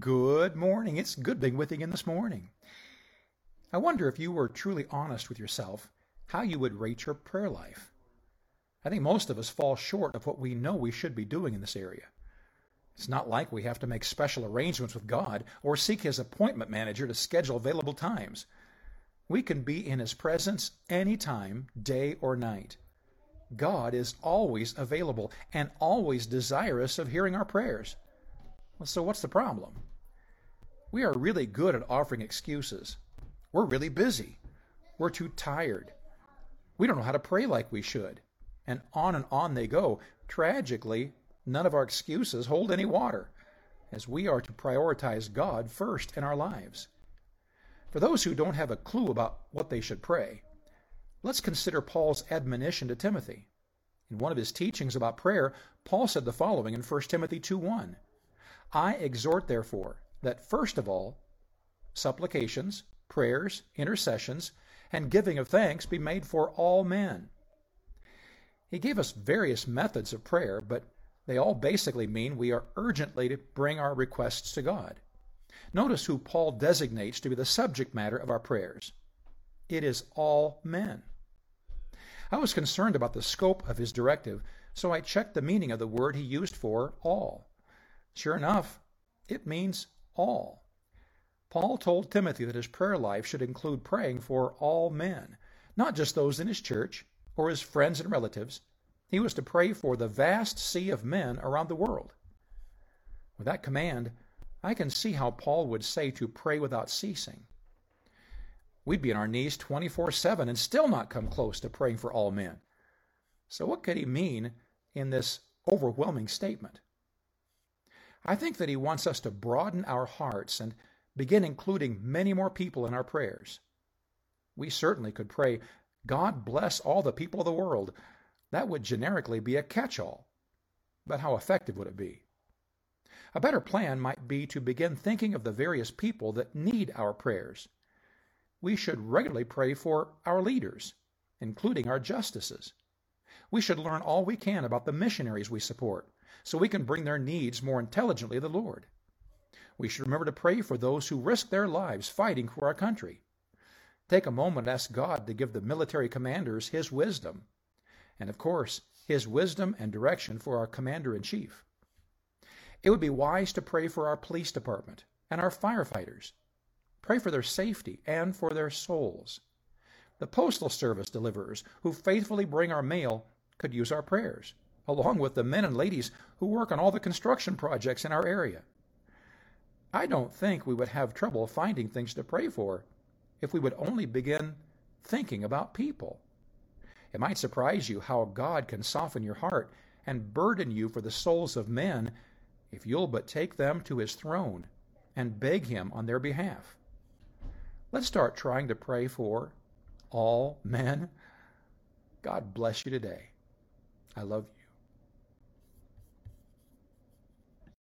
Good morning. It's good being with you again this morning. I wonder if you were truly honest with yourself, how you would rate your prayer life. I think most of us fall short of what we know we should be doing in this area. It's not like we have to make special arrangements with God or seek His appointment manager to schedule available times. We can be in His presence any time, day or night. God is always available and always desirous of hearing our prayers. So, what's the problem? We are really good at offering excuses. We're really busy. We're too tired. We don't know how to pray like we should. And on and on they go. Tragically, none of our excuses hold any water, as we are to prioritize God first in our lives. For those who don't have a clue about what they should pray, let's consider Paul's admonition to Timothy. In one of his teachings about prayer, Paul said the following in 1 Timothy 2:1. I exhort, therefore, that first of all, supplications, prayers, intercessions, and giving of thanks be made for all men. He gave us various methods of prayer, but they all basically mean we are urgently to bring our requests to God. Notice who Paul designates to be the subject matter of our prayers. It is all men. I was concerned about the scope of his directive, so I checked the meaning of the word he used for all. Sure enough, it means all. Paul told Timothy that his prayer life should include praying for all men, not just those in his church or his friends and relatives. He was to pray for the vast sea of men around the world. With that command, I can see how Paul would say to pray without ceasing. We'd be on our knees 24 7 and still not come close to praying for all men. So, what could he mean in this overwhelming statement? I think that he wants us to broaden our hearts and begin including many more people in our prayers. We certainly could pray, God bless all the people of the world. That would generically be a catch all. But how effective would it be? A better plan might be to begin thinking of the various people that need our prayers. We should regularly pray for our leaders, including our justices. We should learn all we can about the missionaries we support so we can bring their needs more intelligently to the Lord. We should remember to pray for those who risk their lives fighting for our country. Take a moment and ask God to give the military commanders His wisdom, and of course, His wisdom and direction for our commander in chief. It would be wise to pray for our police department and our firefighters. Pray for their safety and for their souls. The Postal Service deliverers who faithfully bring our mail could use our prayers along with the men and ladies who work on all the construction projects in our area. I don't think we would have trouble finding things to pray for if we would only begin thinking about people. It might surprise you how God can soften your heart and burden you for the souls of men if you'll but take them to his throne and beg him on their behalf. Let's start trying to pray for all men. God bless you today. I love you.